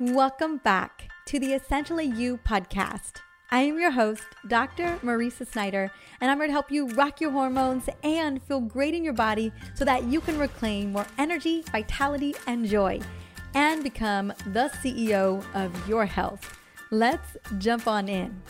Welcome back to the Essentially You podcast. I am your host, Dr. Mariza Snyder, and I'm here to help you rock your hormones and feel great in your body so that you can reclaim more energy, vitality, and joy and become the CEO of your health. Let's jump on in.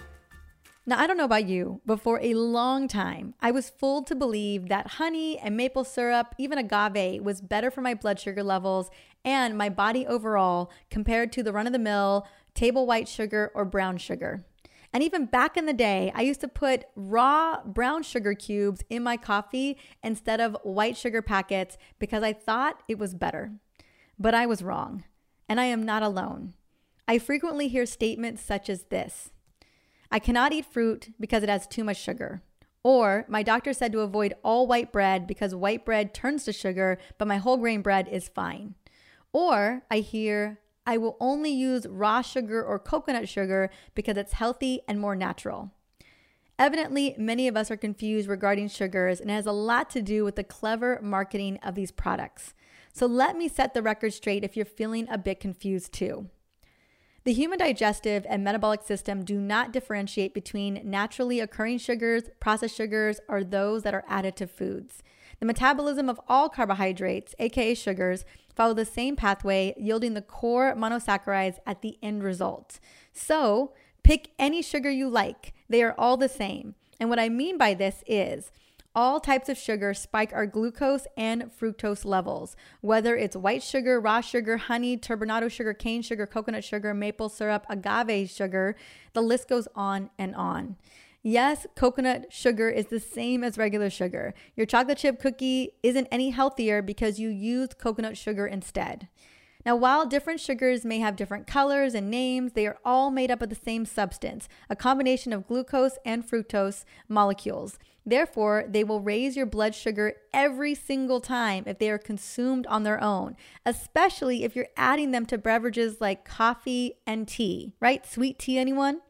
Now, I don't know about you, but for a long time, I was fooled to believe that honey and maple syrup, even agave, was better for my blood sugar levels and my body overall compared to the run of the mill table white sugar or brown sugar. And even back in the day, I used to put raw brown sugar cubes in my coffee instead of white sugar packets because I thought it was better. But I was wrong, and I am not alone. I frequently hear statements such as this I cannot eat fruit because it has too much sugar. Or my doctor said to avoid all white bread because white bread turns to sugar, but my whole grain bread is fine. Or I hear I will only use raw sugar or coconut sugar because it's healthy and more natural. Evidently, many of us are confused regarding sugars, and it has a lot to do with the clever marketing of these products. So let me set the record straight if you're feeling a bit confused too. The human digestive and metabolic system do not differentiate between naturally occurring sugars, processed sugars, or those that are added to foods. The metabolism of all carbohydrates, aka sugars, follow the same pathway, yielding the core monosaccharides at the end result. So, pick any sugar you like, they are all the same. And what I mean by this is all types of sugar spike our glucose and fructose levels, whether it's white sugar, raw sugar, honey, turbinado sugar, cane sugar, coconut sugar, maple syrup, agave sugar. The list goes on and on. Yes, coconut sugar is the same as regular sugar. Your chocolate chip cookie isn't any healthier because you used coconut sugar instead. Now, while different sugars may have different colors and names, they are all made up of the same substance, a combination of glucose and fructose molecules. Therefore, they will raise your blood sugar every single time if they are consumed on their own, especially if you're adding them to beverages like coffee and tea, right? Sweet tea, anyone?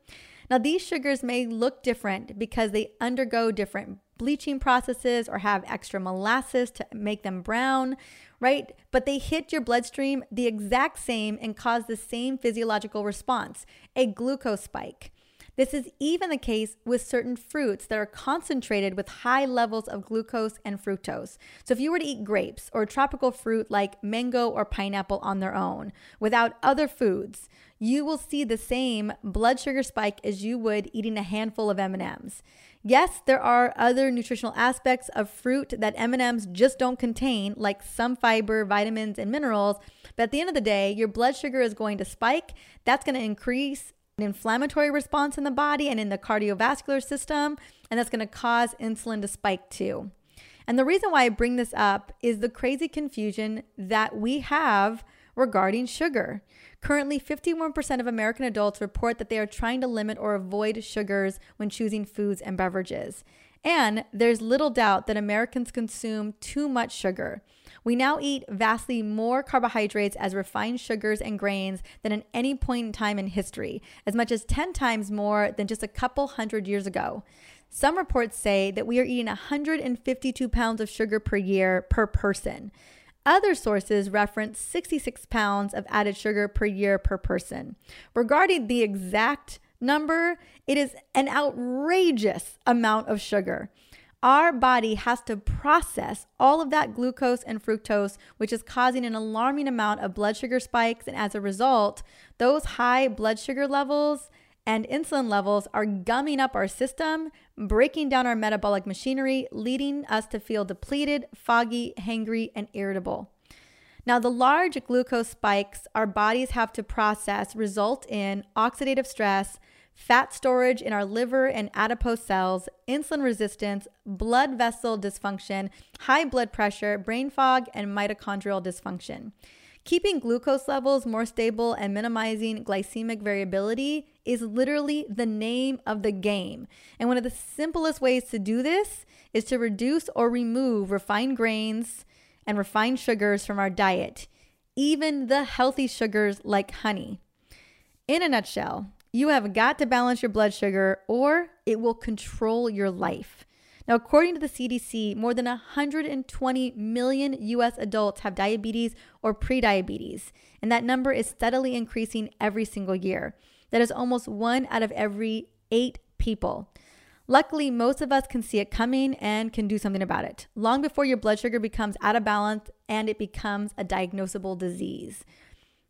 Now, these sugars may look different because they undergo different bleaching processes or have extra molasses to make them brown right? But they hit your bloodstream the exact same and cause the same physiological response a glucose spike. This is even the case with certain fruits that are concentrated with high levels of glucose and fructose. So, if you were to eat grapes or tropical fruit like mango or pineapple on their own without other foods, you will see the same blood sugar spike as you would eating a handful of M&Ms. Yes, there are other nutritional aspects of fruit that M&Ms just don't contain, like some fiber, vitamins, and minerals. But at the end of the day, your blood sugar is going to spike. That's going to increase an inflammatory response in the body and in the cardiovascular system, and that's going to cause insulin to spike too. And the reason why I bring this up is the crazy confusion that we have regarding sugar. Currently, 51% of American adults report that they are trying to limit or avoid sugars when choosing foods and beverages. And there's little doubt that Americans consume too much sugar. We now eat vastly more carbohydrates as refined sugars and grains than at any point in time in history, as much as 10 times more than just a couple hundred years ago. Some reports say that we are eating 152 pounds of sugar per year per person. Other sources reference 66 pounds of added sugar per year per person. Regarding the exact number, it is an outrageous amount of sugar. Our body has to process all of that glucose and fructose, which is causing an alarming amount of blood sugar spikes. And as a result, those high blood sugar levels and insulin levels are gumming up our system, breaking down our metabolic machinery, leading us to feel depleted, foggy, hangry, and irritable. Now, the large glucose spikes our bodies have to process result in oxidative stress, fat storage in our liver and adipose cells, insulin resistance, blood vessel dysfunction, high blood pressure, brain fog, and mitochondrial dysfunction. Keeping glucose levels more stable and minimizing glycemic variability is literally the name of the game. And one of the simplest ways to do this is to reduce or remove refined grains and refined sugars from our diet, even the healthy sugars like honey. In a nutshell, you have got to balance your blood sugar or it will control your life. Now, according to the CDC, more than 120 million US adults have diabetes or prediabetes, and that number is steadily increasing every single year. That is almost one out of every eight people. Luckily, most of us can see it coming and can do something about it long before your blood sugar becomes out of balance and it becomes a diagnosable disease.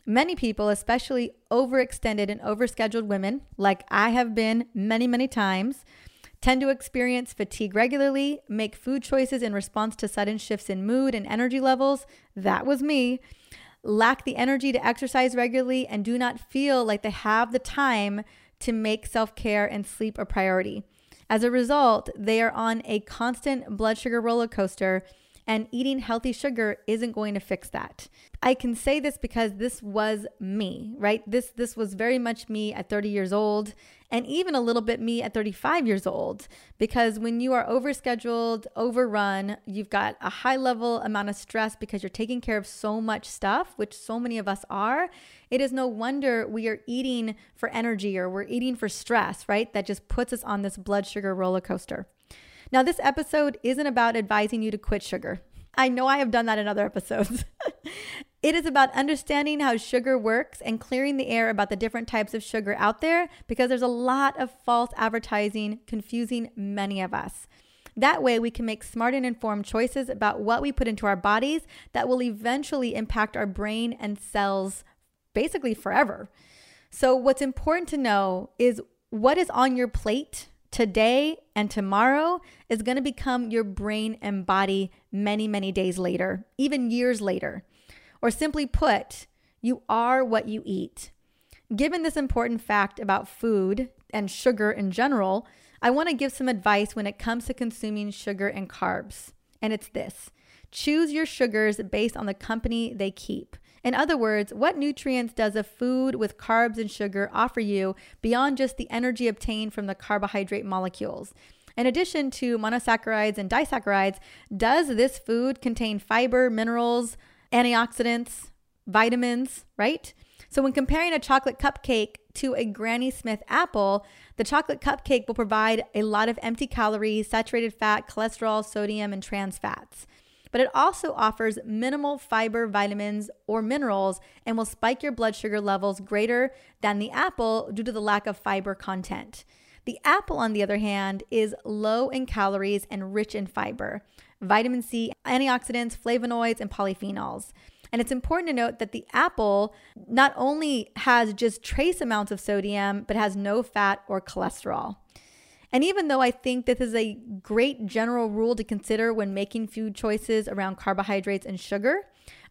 Many people, especially overextended and overscheduled women, like I have been many, many times, tend to experience fatigue regularly, make food choices in response to sudden shifts in mood and energy levels. That was me. Lack the energy to exercise regularly and do not feel like they have the time to make self care and sleep a priority. As a result, they are on a constant blood sugar roller coaster and eating healthy sugar isn't going to fix that. I can say this because this was me, right? This this was very much me at 30 years old and even a little bit me at 35 years old because when you are overscheduled, overrun, you've got a high level amount of stress because you're taking care of so much stuff, which so many of us are. It is no wonder we are eating for energy or we're eating for stress, right? That just puts us on this blood sugar roller coaster. Now, this episode isn't about advising you to quit sugar. I know I have done that in other episodes. it is about understanding how sugar works and clearing the air about the different types of sugar out there because there's a lot of false advertising confusing many of us. That way, we can make smart and informed choices about what we put into our bodies that will eventually impact our brain and cells basically forever. So, what's important to know is what is on your plate today and tomorrow is going to become your brain and body many, many days later, even years later. Or simply put, you are what you eat. Given this important fact about food and sugar in general, I want to give some advice when it comes to consuming sugar and carbs. And it's this choose your sugars based on the company they keep. In other words, what nutrients does a food with carbs and sugar offer you beyond just the energy obtained from the carbohydrate molecules? In addition to monosaccharides and disaccharides, does this food contain fiber, minerals, antioxidants, vitamins, right? So, when comparing a chocolate cupcake to a Granny Smith apple, the chocolate cupcake will provide a lot of empty calories, saturated fat, cholesterol, sodium, and trans fats but it also offers minimal fiber, vitamins, or minerals and will spike your blood sugar levels greater than the apple due to the lack of fiber content. The apple, on the other hand, is low in calories and rich in fiber, vitamin C, antioxidants, flavonoids, and polyphenols. And it's important to note that the apple not only has just trace amounts of sodium, but has no fat or cholesterol. And even though I think this is a great general rule to consider when making food choices around carbohydrates and sugar,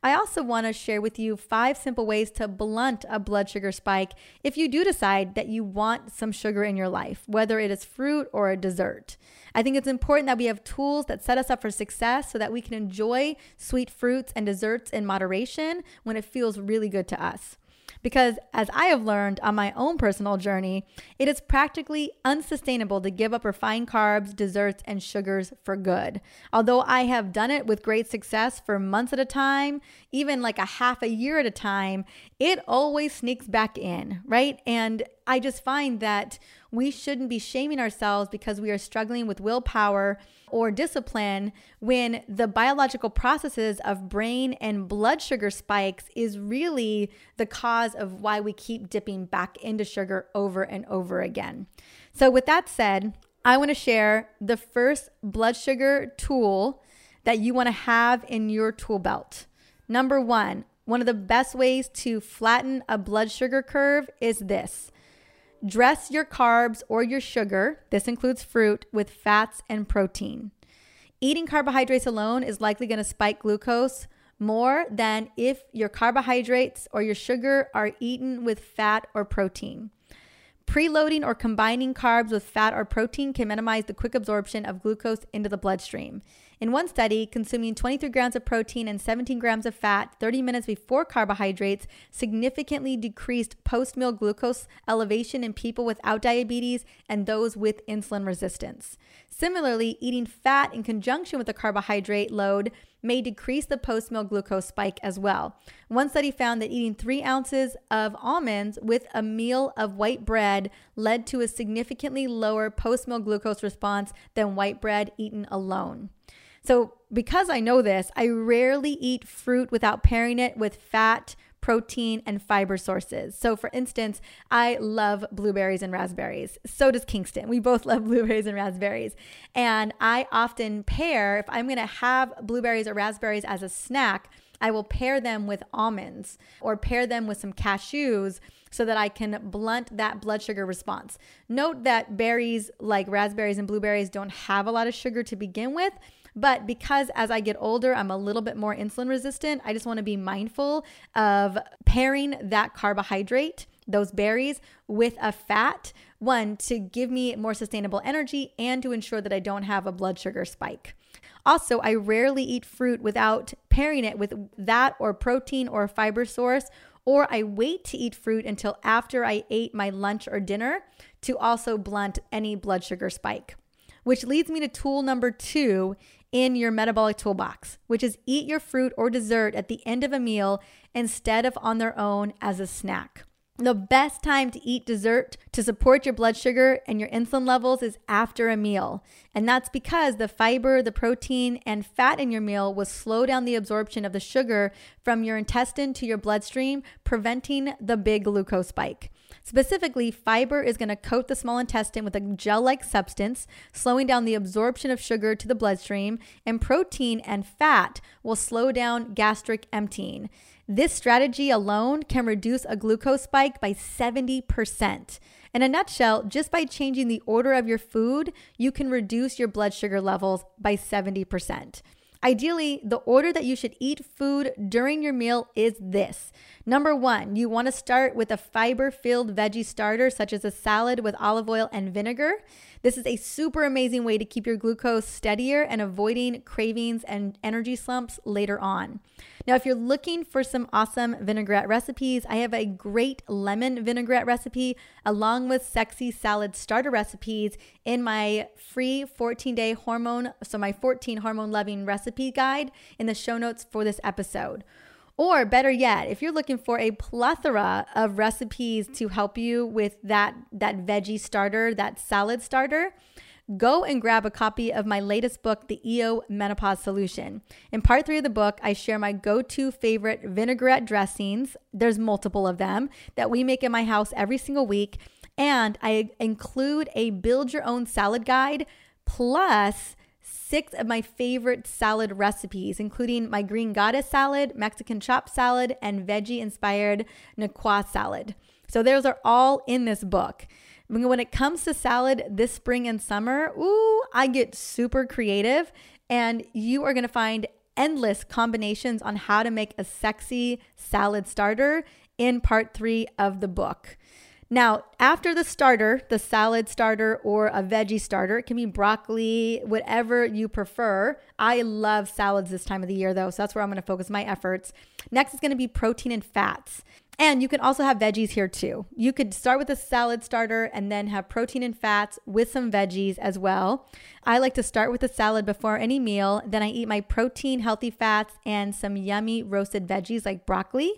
I also want to share with you five simple ways to blunt a blood sugar spike if you do decide that you want some sugar in your life, whether it is fruit or a dessert. I think it's important that we have tools that set us up for success so that we can enjoy sweet fruits and desserts in moderation when it feels really good to us. Because as I have learned on my own personal journey, it is practically unsustainable to give up refined carbs, desserts, and sugars for good. Although I have done it with great success for months at a time, even like a half a year at a time, it always sneaks back in, right? And I just find that we shouldn't be shaming ourselves because we are struggling with willpower or discipline when the biological processes of brain and blood sugar spikes is really the cause of why we keep dipping back into sugar over and over again. So, with that said, I want to share the first blood sugar tool that you want to have in your tool belt. Number one, one of the best ways to flatten a blood sugar curve is this Dress your carbs or your sugar, this includes fruit, with fats and protein. Eating carbohydrates alone is likely going to spike glucose more than if your carbohydrates or your sugar are eaten with fat or protein. Preloading or combining carbs with fat or protein can minimize the quick absorption of glucose into the bloodstream. In one study, consuming 23 grams of protein and 17 grams of fat 30 minutes before carbohydrates significantly decreased post meal glucose elevation in people without diabetes and those with insulin resistance. Similarly, eating fat in conjunction with a carbohydrate load may decrease the post meal glucose spike as well. One study found that eating three ounces of almonds with a meal of white bread led to a significantly lower post meal glucose response than white bread eaten alone. So, because I know this, I rarely eat fruit without pairing it with fat, protein, and fiber sources. So, for instance, I love blueberries and raspberries. So does Kingston. We both love blueberries and raspberries. And I often pair, if I'm gonna have blueberries or raspberries as a snack, I will pair them with almonds or pair them with some cashews so that I can blunt that blood sugar response. Note that berries like raspberries and blueberries don't have a lot of sugar to begin with. But because as I get older, I'm a little bit more insulin resistant, I just want to be mindful of pairing that carbohydrate, those berries, with a fat, one, to give me more sustainable energy and to ensure that I don't have a blood sugar spike. Also, I rarely eat fruit without pairing it with that or protein or a fiber source, or I wait to eat fruit until after I ate my lunch or dinner to also blunt any blood sugar spike. Which leads me to tool number two in your metabolic toolbox, which is eat your fruit or dessert at the end of a meal instead of on their own as a snack. The best time to eat dessert to support your blood sugar and your insulin levels is after a meal. And that's because the fiber, the protein, and fat in your meal will slow down the absorption of the sugar from your intestine to your bloodstream, preventing the big glucose spike. Specifically, fiber is going to coat the small intestine with a gel like substance, slowing down the absorption of sugar to the bloodstream, and protein and fat will slow down gastric emptying. This strategy alone can reduce a glucose spike by 70%. In a nutshell, just by changing the order of your food, you can reduce your blood sugar levels by 70%. Ideally, the order that you should eat food during your meal is this. Number one, you want to start with a fiber filled veggie starter, such as a salad with olive oil and vinegar. This is a super amazing way to keep your glucose steadier and avoiding cravings and energy slumps later on. Now, if you're looking for some awesome vinaigrette recipes, I have a great lemon vinaigrette recipe along with sexy salad starter recipes in my free 14 day hormone, so my 14 hormone loving recipe guide in the show notes for this episode. Or better yet, if you're looking for a plethora of recipes to help you with that that veggie starter, that salad starter, go and grab a copy of my latest book, The EO Menopause Solution. In part three of the book, I share my go to favorite vinaigrette dressings. There's multiple of them that we make in my house every single week. And I include a build your own salad guide plus six of my favorite salad recipes, including my green goddess salad, Mexican chopped salad, and veggie inspired Niçoise salad. So those are all in this book. When it comes to salad this spring and summer, ooh, I get super creative, and you are gonna find endless combinations on how to make a sexy salad starter in part three of the book. Now, after the starter, the salad starter or a veggie starter, it can be broccoli, whatever you prefer. I love salads this time of the year, though, so that's where I'm to focus my efforts. Next is to be protein and fats. And you can also have veggies here too. You could start with a salad starter and then have protein and fats with some veggies as well. I like to start with a salad before any meal. Then I eat my protein, healthy fats, and some yummy roasted veggies like broccoli.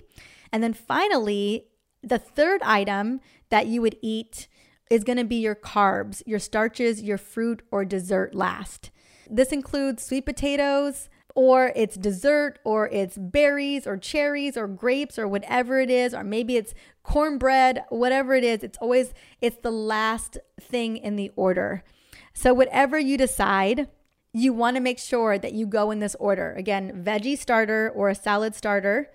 And then finally, the third item that you would eat is going to be your carbs, your starches, your fruit, or dessert last. This includes sweet potatoes, or it's dessert, or it's berries, or cherries, or grapes, or whatever it is, or maybe it's cornbread, whatever it is. It's always it's the last thing in the order. So whatever you decide, you want to make sure that you go in this order. Again, veggie starter or a salad starter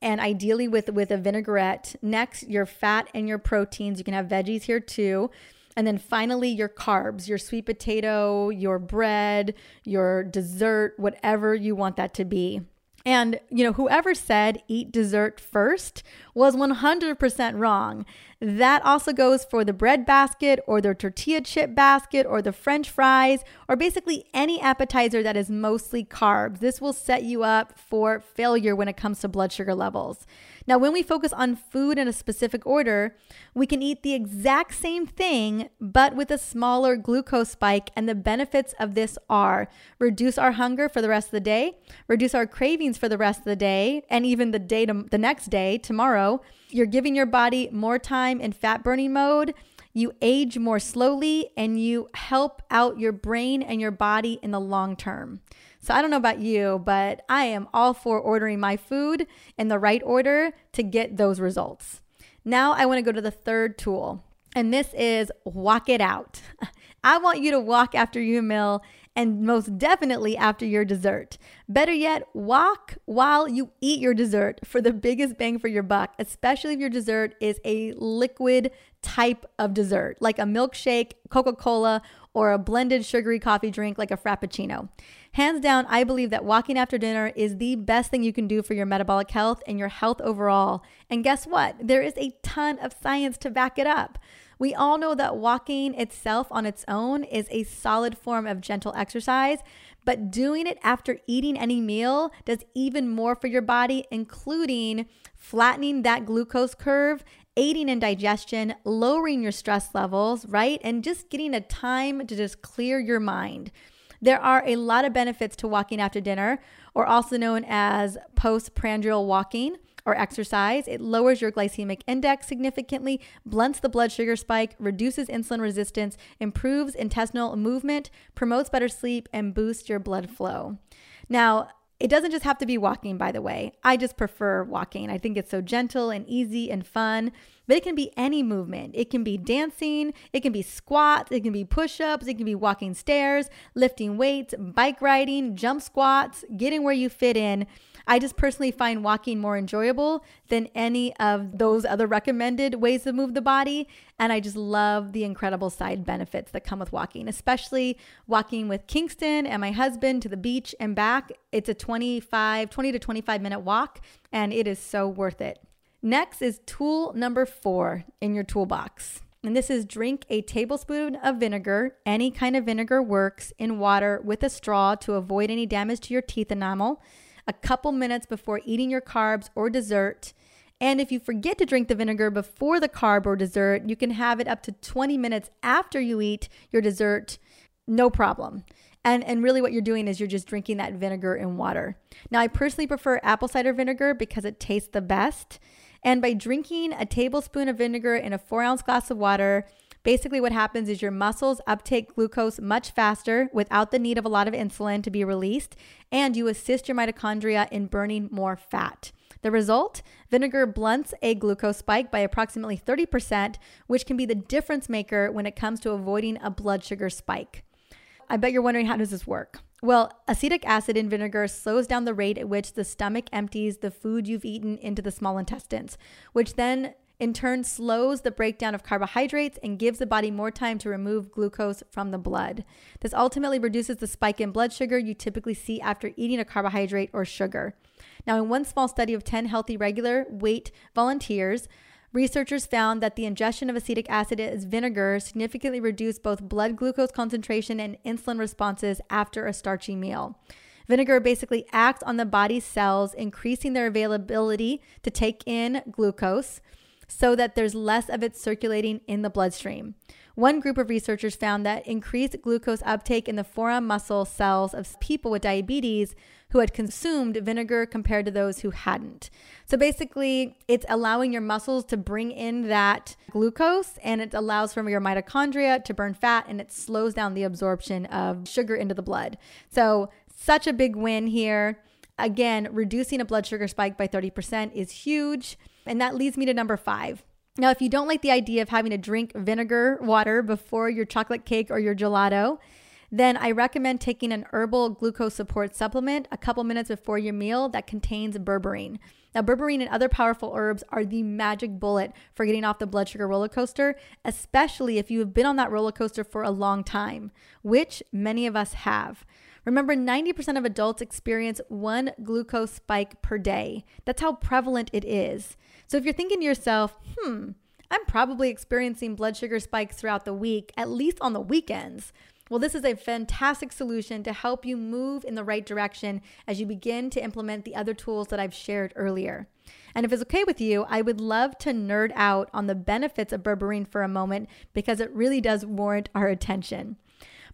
and ideally with with a vinaigrette. Next, your fat and your proteins. You can have veggies here too. And then finally, your carbs, your sweet potato, your bread, your dessert, whatever you want that to be. And, you know, whoever said eat dessert first was 100% wrong. That also goes for the bread basket or the tortilla chip basket or the french fries or basically any appetizer that is mostly carbs. This will set you up for failure when it comes to blood sugar levels. Now, when we focus on food in a specific order, we can eat the exact same thing, but with a smaller glucose spike. And the benefits of this are reduce our hunger for the rest of the day, reduce our cravings for the rest of the day, and even the day to, the next day, tomorrow. You're giving your body more time in fat burning mode. You age more slowly and you help out your brain and your body in the long term. So I don't know about you, but I am all for ordering my food in the right order to get those results. Now I want to go to the third tool, and this is walk it out. I want you to walk after your meal and most definitely after your dessert. Better yet, walk while you eat your dessert for the biggest bang for your buck, especially if your dessert is a liquid type of dessert, like a milkshake, Coca Cola, or a blended sugary coffee drink like a Frappuccino. Hands down, I believe that walking after dinner is the best thing you can do for your metabolic health and your health overall. And guess what? There is a ton of science to back it up. We all know that walking itself on its own is a solid form of gentle exercise, but doing it after eating any meal does even more for your body, including flattening that glucose curve aiding in digestion, lowering your stress levels, right? And just getting a time to just clear your mind. There are a lot of benefits to walking after dinner, or also known as postprandial walking or exercise. It lowers your glycemic index significantly, blunts the blood sugar spike, reduces insulin resistance, improves intestinal movement, promotes better sleep, and boosts your blood flow. Now, it doesn't just have to be walking, by the way. I just prefer walking. I think it's so gentle and easy and fun, but it can be any movement. It can be dancing, it can be squats, it can be push ups, it can be walking stairs, lifting weights, bike riding, jump squats, getting where you fit in. I just personally find walking more enjoyable than any of those other recommended ways to move the body. And I just love the incredible side benefits that come with walking, especially walking with Kingston and my husband to the beach and back. It's a 25, 20 to 25 minute walk, and it is so worth it. Next is tool number four in your toolbox. And this is drink a tablespoon of vinegar. Any kind of vinegar works in water with a straw to avoid any damage to your teeth enamel a couple minutes before eating your carbs or dessert. And if you forget to drink the vinegar before the carb or dessert, you can have it up to 20 minutes after you eat your dessert, no problem. And, and really, what you're doing is you're just drinking that vinegar in water. Now, I personally prefer apple cider vinegar because it tastes the best. And by drinking a tablespoon of vinegar in a four ounce glass of water, Basically, what happens is your muscles uptake glucose much faster without the need of a lot of insulin to be released, and you assist your mitochondria in burning more fat. The result? Vinegar blunts a glucose spike by approximately 30%, which can be the difference maker when it comes to avoiding a blood sugar spike. I bet you're wondering how does this work? Well, acetic acid in vinegar slows down the rate at which the stomach empties the food you've eaten into the small intestines, which then in turn slows the breakdown of carbohydrates and gives the body more time to remove glucose from the blood. This ultimately reduces the spike in blood sugar you typically see after eating a carbohydrate or sugar. Now, in one small study of 10 healthy regular weight volunteers, Researchers found that the ingestion of acetic acid as vinegar significantly reduced both blood glucose concentration and insulin responses after a starchy meal. Vinegar basically acts on the body's cells, increasing their availability to take in glucose so that there's less of it circulating in the bloodstream. One group of researchers found that increased glucose uptake in the forearm muscle cells of people with diabetes who had consumed vinegar compared to those who hadn't. So basically, it's allowing your muscles to bring in that glucose and it allows for your mitochondria to burn fat and it slows down the absorption of sugar into the blood. So, such a big win here. Again, reducing a blood sugar spike by 30% is huge. And that leads me to number five. Now, if you don't like the idea of having to drink vinegar water before your chocolate cake or your gelato, then I recommend taking an herbal glucose support supplement a couple minutes before your meal that contains berberine. Now, berberine and other powerful herbs are the magic bullet for getting off the blood sugar roller coaster, especially if you have been on that roller coaster for a long time, which many of us have. Remember, 90% of adults experience one glucose spike per day. That's how prevalent it is. So if you're thinking to yourself, hmm, I'm probably experiencing blood sugar spikes throughout the week, at least on the weekends. Well, this is a fantastic solution to help you move in the right direction as you begin to implement the other tools that I've shared earlier. And if it's okay with you, I would love to nerd out on the benefits of berberine for a moment because it really does warrant our attention.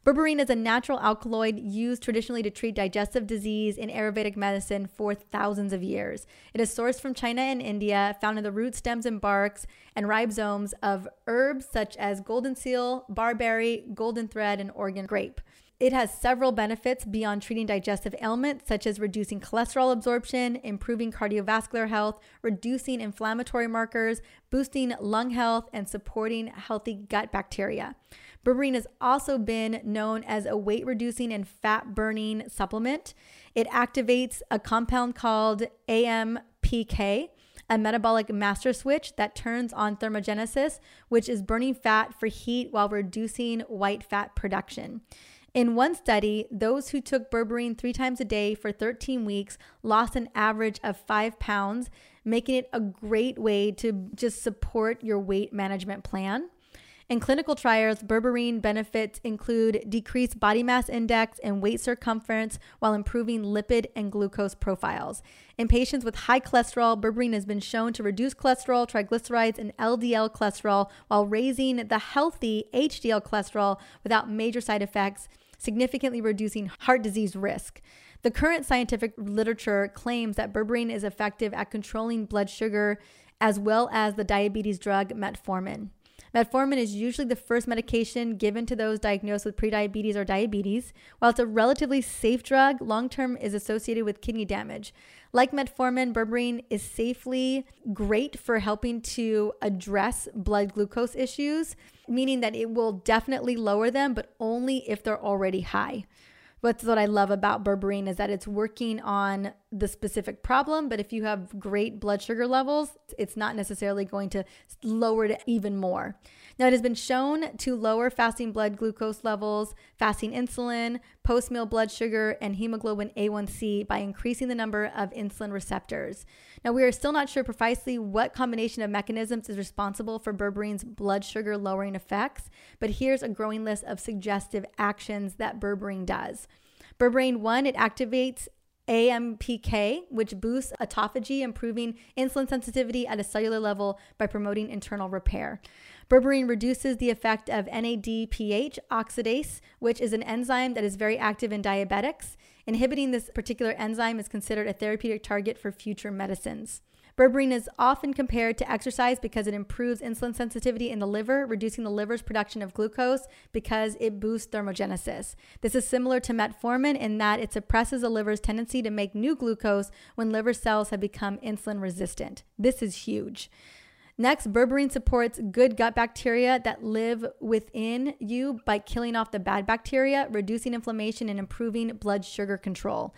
Berberine is a natural alkaloid used traditionally to treat digestive disease in Ayurvedic medicine for thousands of years. It is sourced from China and India, found in the root stems and barks and rhizomes of herbs such as golden seal, barberry, golden thread, and Oregon grape. It has several benefits beyond treating digestive ailments, such as reducing cholesterol absorption, improving cardiovascular health, reducing inflammatory markers, boosting lung health, and supporting healthy gut bacteria. Berberine has also been known as a weight reducing and fat burning supplement. It activates a compound called AMPK, a metabolic master switch that turns on thermogenesis, which is burning fat for heat while reducing white fat production. In one study, those who took berberine three times a day for 13 weeks lost an average of five pounds, making it a great way to just support your weight management plan. In clinical trials, berberine benefits include decreased body mass index and weight circumference while improving lipid and glucose profiles. In patients with high cholesterol, berberine has been shown to reduce cholesterol, triglycerides, and LDL cholesterol while raising the healthy HDL cholesterol without major side effects, significantly reducing heart disease risk. The current scientific literature claims that berberine is effective at controlling blood sugar as well as the diabetes drug metformin. Metformin is usually the first medication given to those diagnosed with prediabetes or diabetes. While it's a relatively safe drug, long term is associated with kidney damage. Like metformin, berberine is safely great for helping to address blood glucose issues, meaning that it will definitely lower them, but only if they're already high. What's what I love about berberine is that it's working on the specific problem, but if you have great blood sugar levels, it's not necessarily going to lower it even more. Now, it has been shown to lower fasting blood glucose levels, fasting insulin, post meal blood sugar, and hemoglobin A1C by increasing the number of insulin receptors. Now, we are still not sure precisely what combination of mechanisms is responsible for berberine's blood sugar lowering effects, but here's a growing list of suggestive actions that berberine does. Berberine 1, it activates AMPK, which boosts autophagy, improving insulin sensitivity at a cellular level by promoting internal repair. Berberine reduces the effect of NADPH oxidase, which is an enzyme that is very active in diabetics. Inhibiting this particular enzyme is considered a therapeutic target for future medicines. Berberine is often compared to exercise because it improves insulin sensitivity in the liver, reducing the liver's production of glucose because it boosts thermogenesis. This is similar to metformin in that it suppresses the liver's tendency to make new glucose when liver cells have become insulin resistant. This is huge. Next, berberine supports good gut bacteria that live within you by killing off the bad bacteria, reducing inflammation, and improving blood sugar control.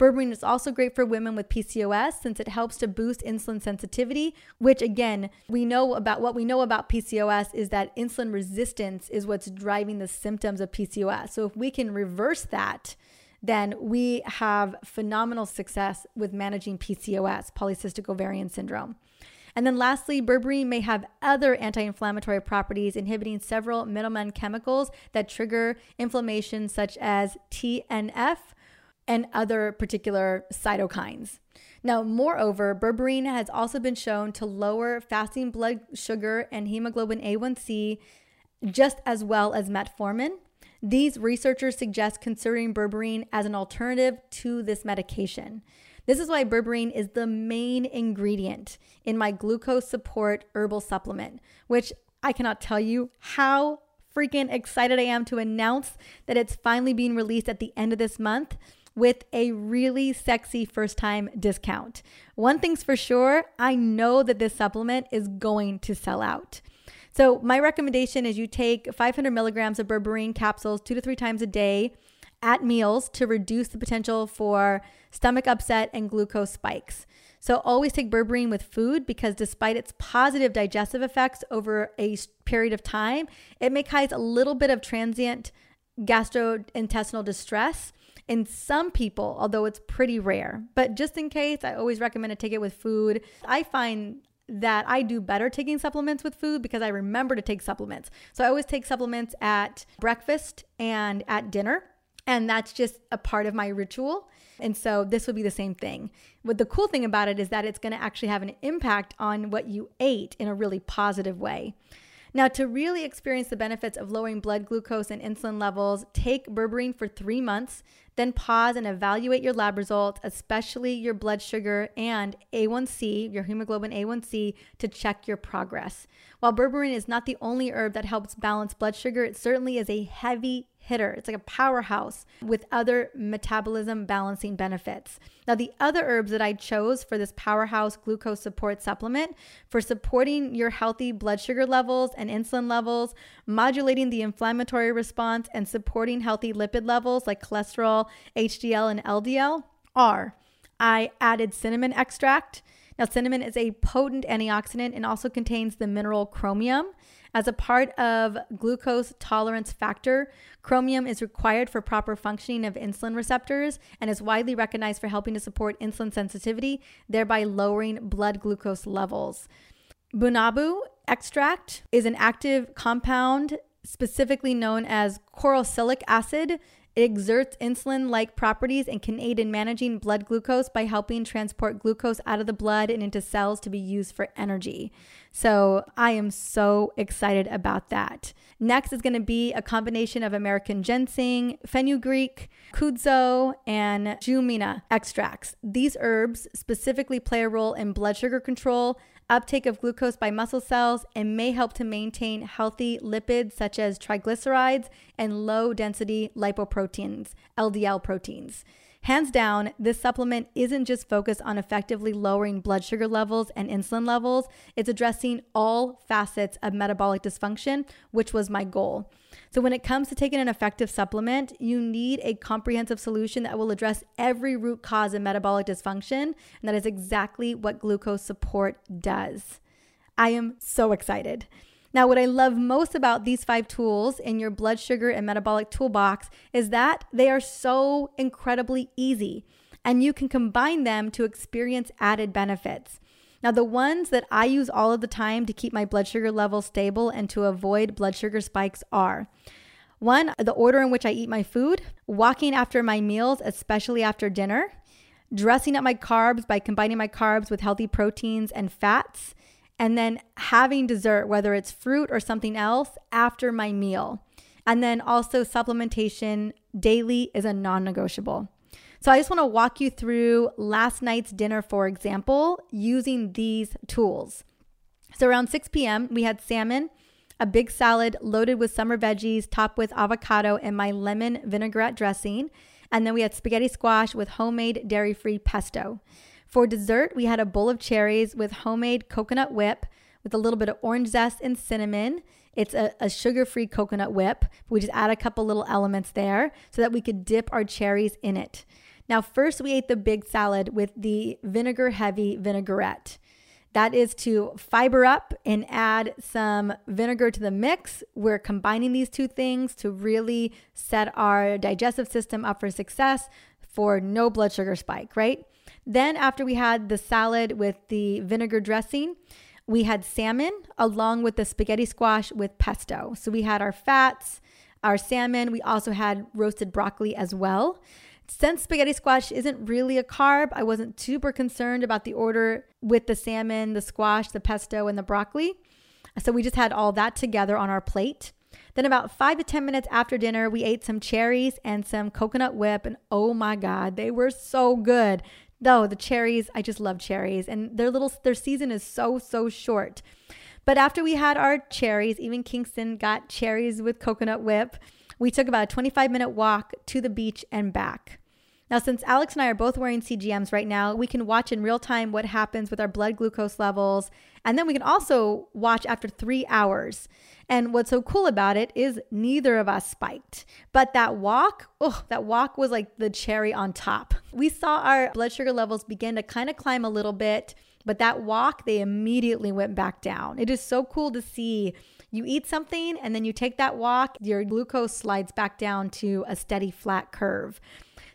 Berberine is also great for women with PCOS since it helps to boost insulin sensitivity, which again, we know about what we know about PCOS is that insulin resistance is what's driving the symptoms of PCOS. So if we can reverse that, then we have phenomenal success with managing PCOS, polycystic ovarian syndrome. And then lastly, berberine may have other anti inflammatory properties, inhibiting several middleman chemicals that trigger inflammation, such as TNF, and other particular cytokines. Now, moreover, berberine has also been shown to lower fasting blood sugar and hemoglobin A1C just as well as metformin. These researchers suggest considering berberine as an alternative to this medication. This is why berberine is the main ingredient in my glucose support herbal supplement, which I cannot tell you how freaking excited I am to announce that it's finally being released at the end of this month with a really sexy first time discount. One thing's for sure, I know that this supplement is going to sell out. So, my recommendation is you take 500 milligrams of berberine capsules two to three times a day at meals to reduce the potential for stomach upset and glucose spikes. So, always take berberine with food because despite its positive digestive effects over a period of time, it may cause a little bit of transient gastrointestinal distress in some people, although it's pretty rare. But just in case, I always recommend to take it with food. I find that I do better taking supplements with food because I remember to take supplements. So I always take supplements at breakfast and at dinner. And that's just a part of my ritual. And so this would be the same thing. But the cool thing about it is that it's going to actually have an impact on what you ate in a really positive way. Now, to really experience the benefits of lowering blood glucose and insulin levels, take berberine for three months, then pause and evaluate your lab results, especially your blood sugar and A1C, your hemoglobin A1C, to check your progress. While berberine is not the only herb that helps balance blood sugar, it certainly is a heavy hitter. It's like a powerhouse with other metabolism balancing benefits. Now, the other herbs that I chose for this powerhouse glucose support supplement for supporting your healthy blood sugar levels and insulin levels, modulating the inflammatory response, and supporting healthy lipid levels like cholesterol, HDL, and LDL are I added cinnamon extract. Now, cinnamon is a potent antioxidant and also contains the mineral chromium. As a part of glucose tolerance factor, chromium is required for proper functioning of insulin receptors and is widely recognized for helping to support insulin sensitivity, thereby lowering blood glucose levels. Banaba extract is an active compound specifically known as corosolic acid it exerts insulin like properties and can aid in managing blood glucose by helping transport glucose out of the blood and into cells to be used for energy. So I am so excited about that. Next is going to be a combination of American ginseng, fenugreek, kudzu, and gymnema extracts. These herbs specifically play a role in blood sugar control, uptake of glucose by muscle cells, and may help to maintain healthy lipids such as triglycerides and low density lipoproteins, LDL proteins. Hands down, this supplement isn't just focused on effectively lowering blood sugar levels and insulin levels, it's addressing all facets of metabolic dysfunction, which was my goal. So, when it comes to taking an effective supplement, you need a comprehensive solution that will address every root cause of metabolic dysfunction. And that is exactly what glucose support does. I am so excited. Now, what I love most about these five tools in your blood sugar and metabolic toolbox is that they are so incredibly easy and you can combine them to experience added benefits. Now, the ones that I use all of the time to keep my blood sugar level stable and to avoid blood sugar spikes are one, the order in which I eat my food, walking after my meals, especially after dinner, dressing up my carbs by combining my carbs with healthy proteins and fats, and then having dessert, whether it's fruit or something else, after my meal. And then also supplementation daily is a non negotiable. So I just want to walk you through last night's dinner, for example, using these tools. So around 6 p.m., we had salmon, a big salad loaded with summer veggies, topped with avocado and my lemon vinaigrette dressing. And then we had spaghetti squash with homemade dairy free pesto. For dessert, we had a bowl of cherries with homemade coconut whip with a little bit of orange zest and cinnamon. It's a, a sugar free coconut whip. We just add a couple little elements there so that we could dip our cherries in it. Now, first, we ate the big salad with the vinegar heavy vinaigrette. That is to fiber up and add some vinegar to the mix. We're combining these two things to really set our digestive system up for success for no blood sugar spike, right? Then, after we had the salad with the vinegar dressing, we had salmon along with the spaghetti squash with pesto. So we had our fats, our salmon. We also had roasted broccoli as well. Since spaghetti squash isn't really a carb, I wasn't super concerned about the order with the salmon, the squash, the pesto, and the broccoli. So we just had all that together on our plate. Then, about five to 10 minutes after dinner, we ate some cherries and some coconut whip. And oh my God, they were so good. Though the cherries, I just love cherries, and their little their season is so so short. But after we had our cherries, even Kingston got cherries with coconut whip. We took about a 25 minute walk to the beach and back. Now, since Alex and I are both wearing CGMs right now, we can watch in real time what happens with our blood glucose levels. And then we can also watch after three hours. And what's so cool about it is neither of us spiked. But that walk, oh, that walk was like the cherry on top. We saw our blood sugar levels begin to kind of climb a little bit, but that walk, they immediately went back down. It is so cool to see you eat something and then you take that walk, your glucose slides back down to a steady flat curve.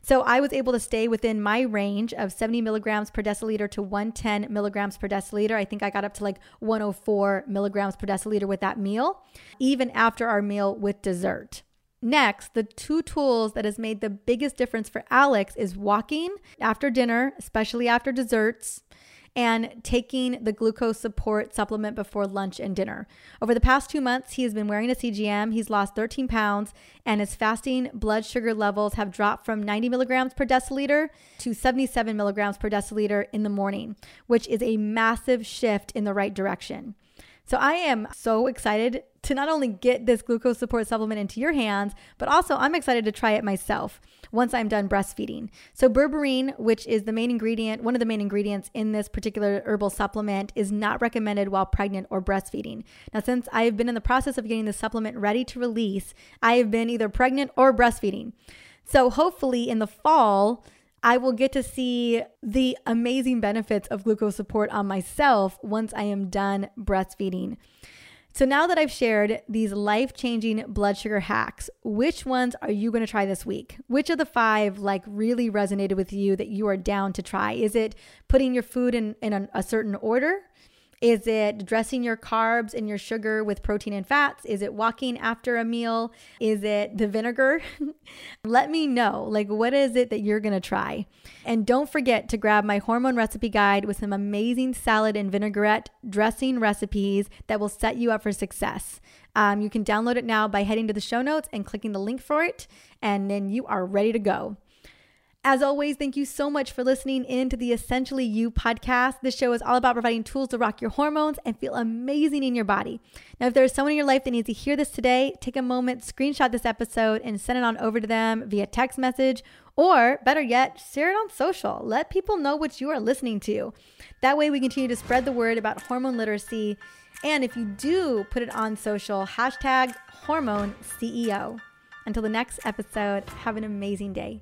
So I was able to stay within my range of 70 milligrams per deciliter to 110 milligrams per deciliter. I think I got up to like 104 milligrams per deciliter with that meal, even after our meal with dessert. Next, the two tools that has made the biggest difference for Alex is walking after dinner, especially after desserts, and taking the glucose support supplement before lunch and dinner. Over the past two months, he has been wearing a CGM. He's lost 13 pounds, and his fasting blood sugar levels have dropped from 90 milligrams per deciliter to 77 milligrams per deciliter in the morning, which is a massive shift in the right direction. So I am so excited to not only get this glucose support supplement into your hands, but also I'm excited to try it myself once I'm done breastfeeding. So berberine, which is the main ingredient, one of the main ingredients in this particular herbal supplement is not recommended while pregnant or breastfeeding. Now since I have been in the process of getting the supplement ready to release, I have been either pregnant or breastfeeding. So hopefully in the fall, I will get to see the amazing benefits of glucose support on myself once I am done breastfeeding. So now that I've shared these life changing blood sugar hacks, which ones are you going to try this week? Which of the five like really resonated with you that you are down to try? Is it putting your food in, in a, a certain order? Is it dressing your carbs and your sugar with protein and fats? Is it walking after a meal? Is it the vinegar? Let me know. Like, what is it that you're to try? And don't forget to grab my hormone recipe guide with some amazing salad and vinaigrette dressing recipes that will set you up for success. Um, you can download it now by heading to the show notes and clicking the link for it, and then you are ready to go. As always, thank you so much for listening in to the Essentially You podcast. This show is all about providing tools to rock your hormones and feel amazing in your body. Now, if there's someone in your life that needs to hear this today, take a moment, screenshot this episode, and send it on over to them via text message, or better yet, share it on social. Let people know what you are listening to. That way, we continue to spread the word about hormone literacy. And if you do put it on social, hashtag hormone CEO. Until the next episode, have an amazing day.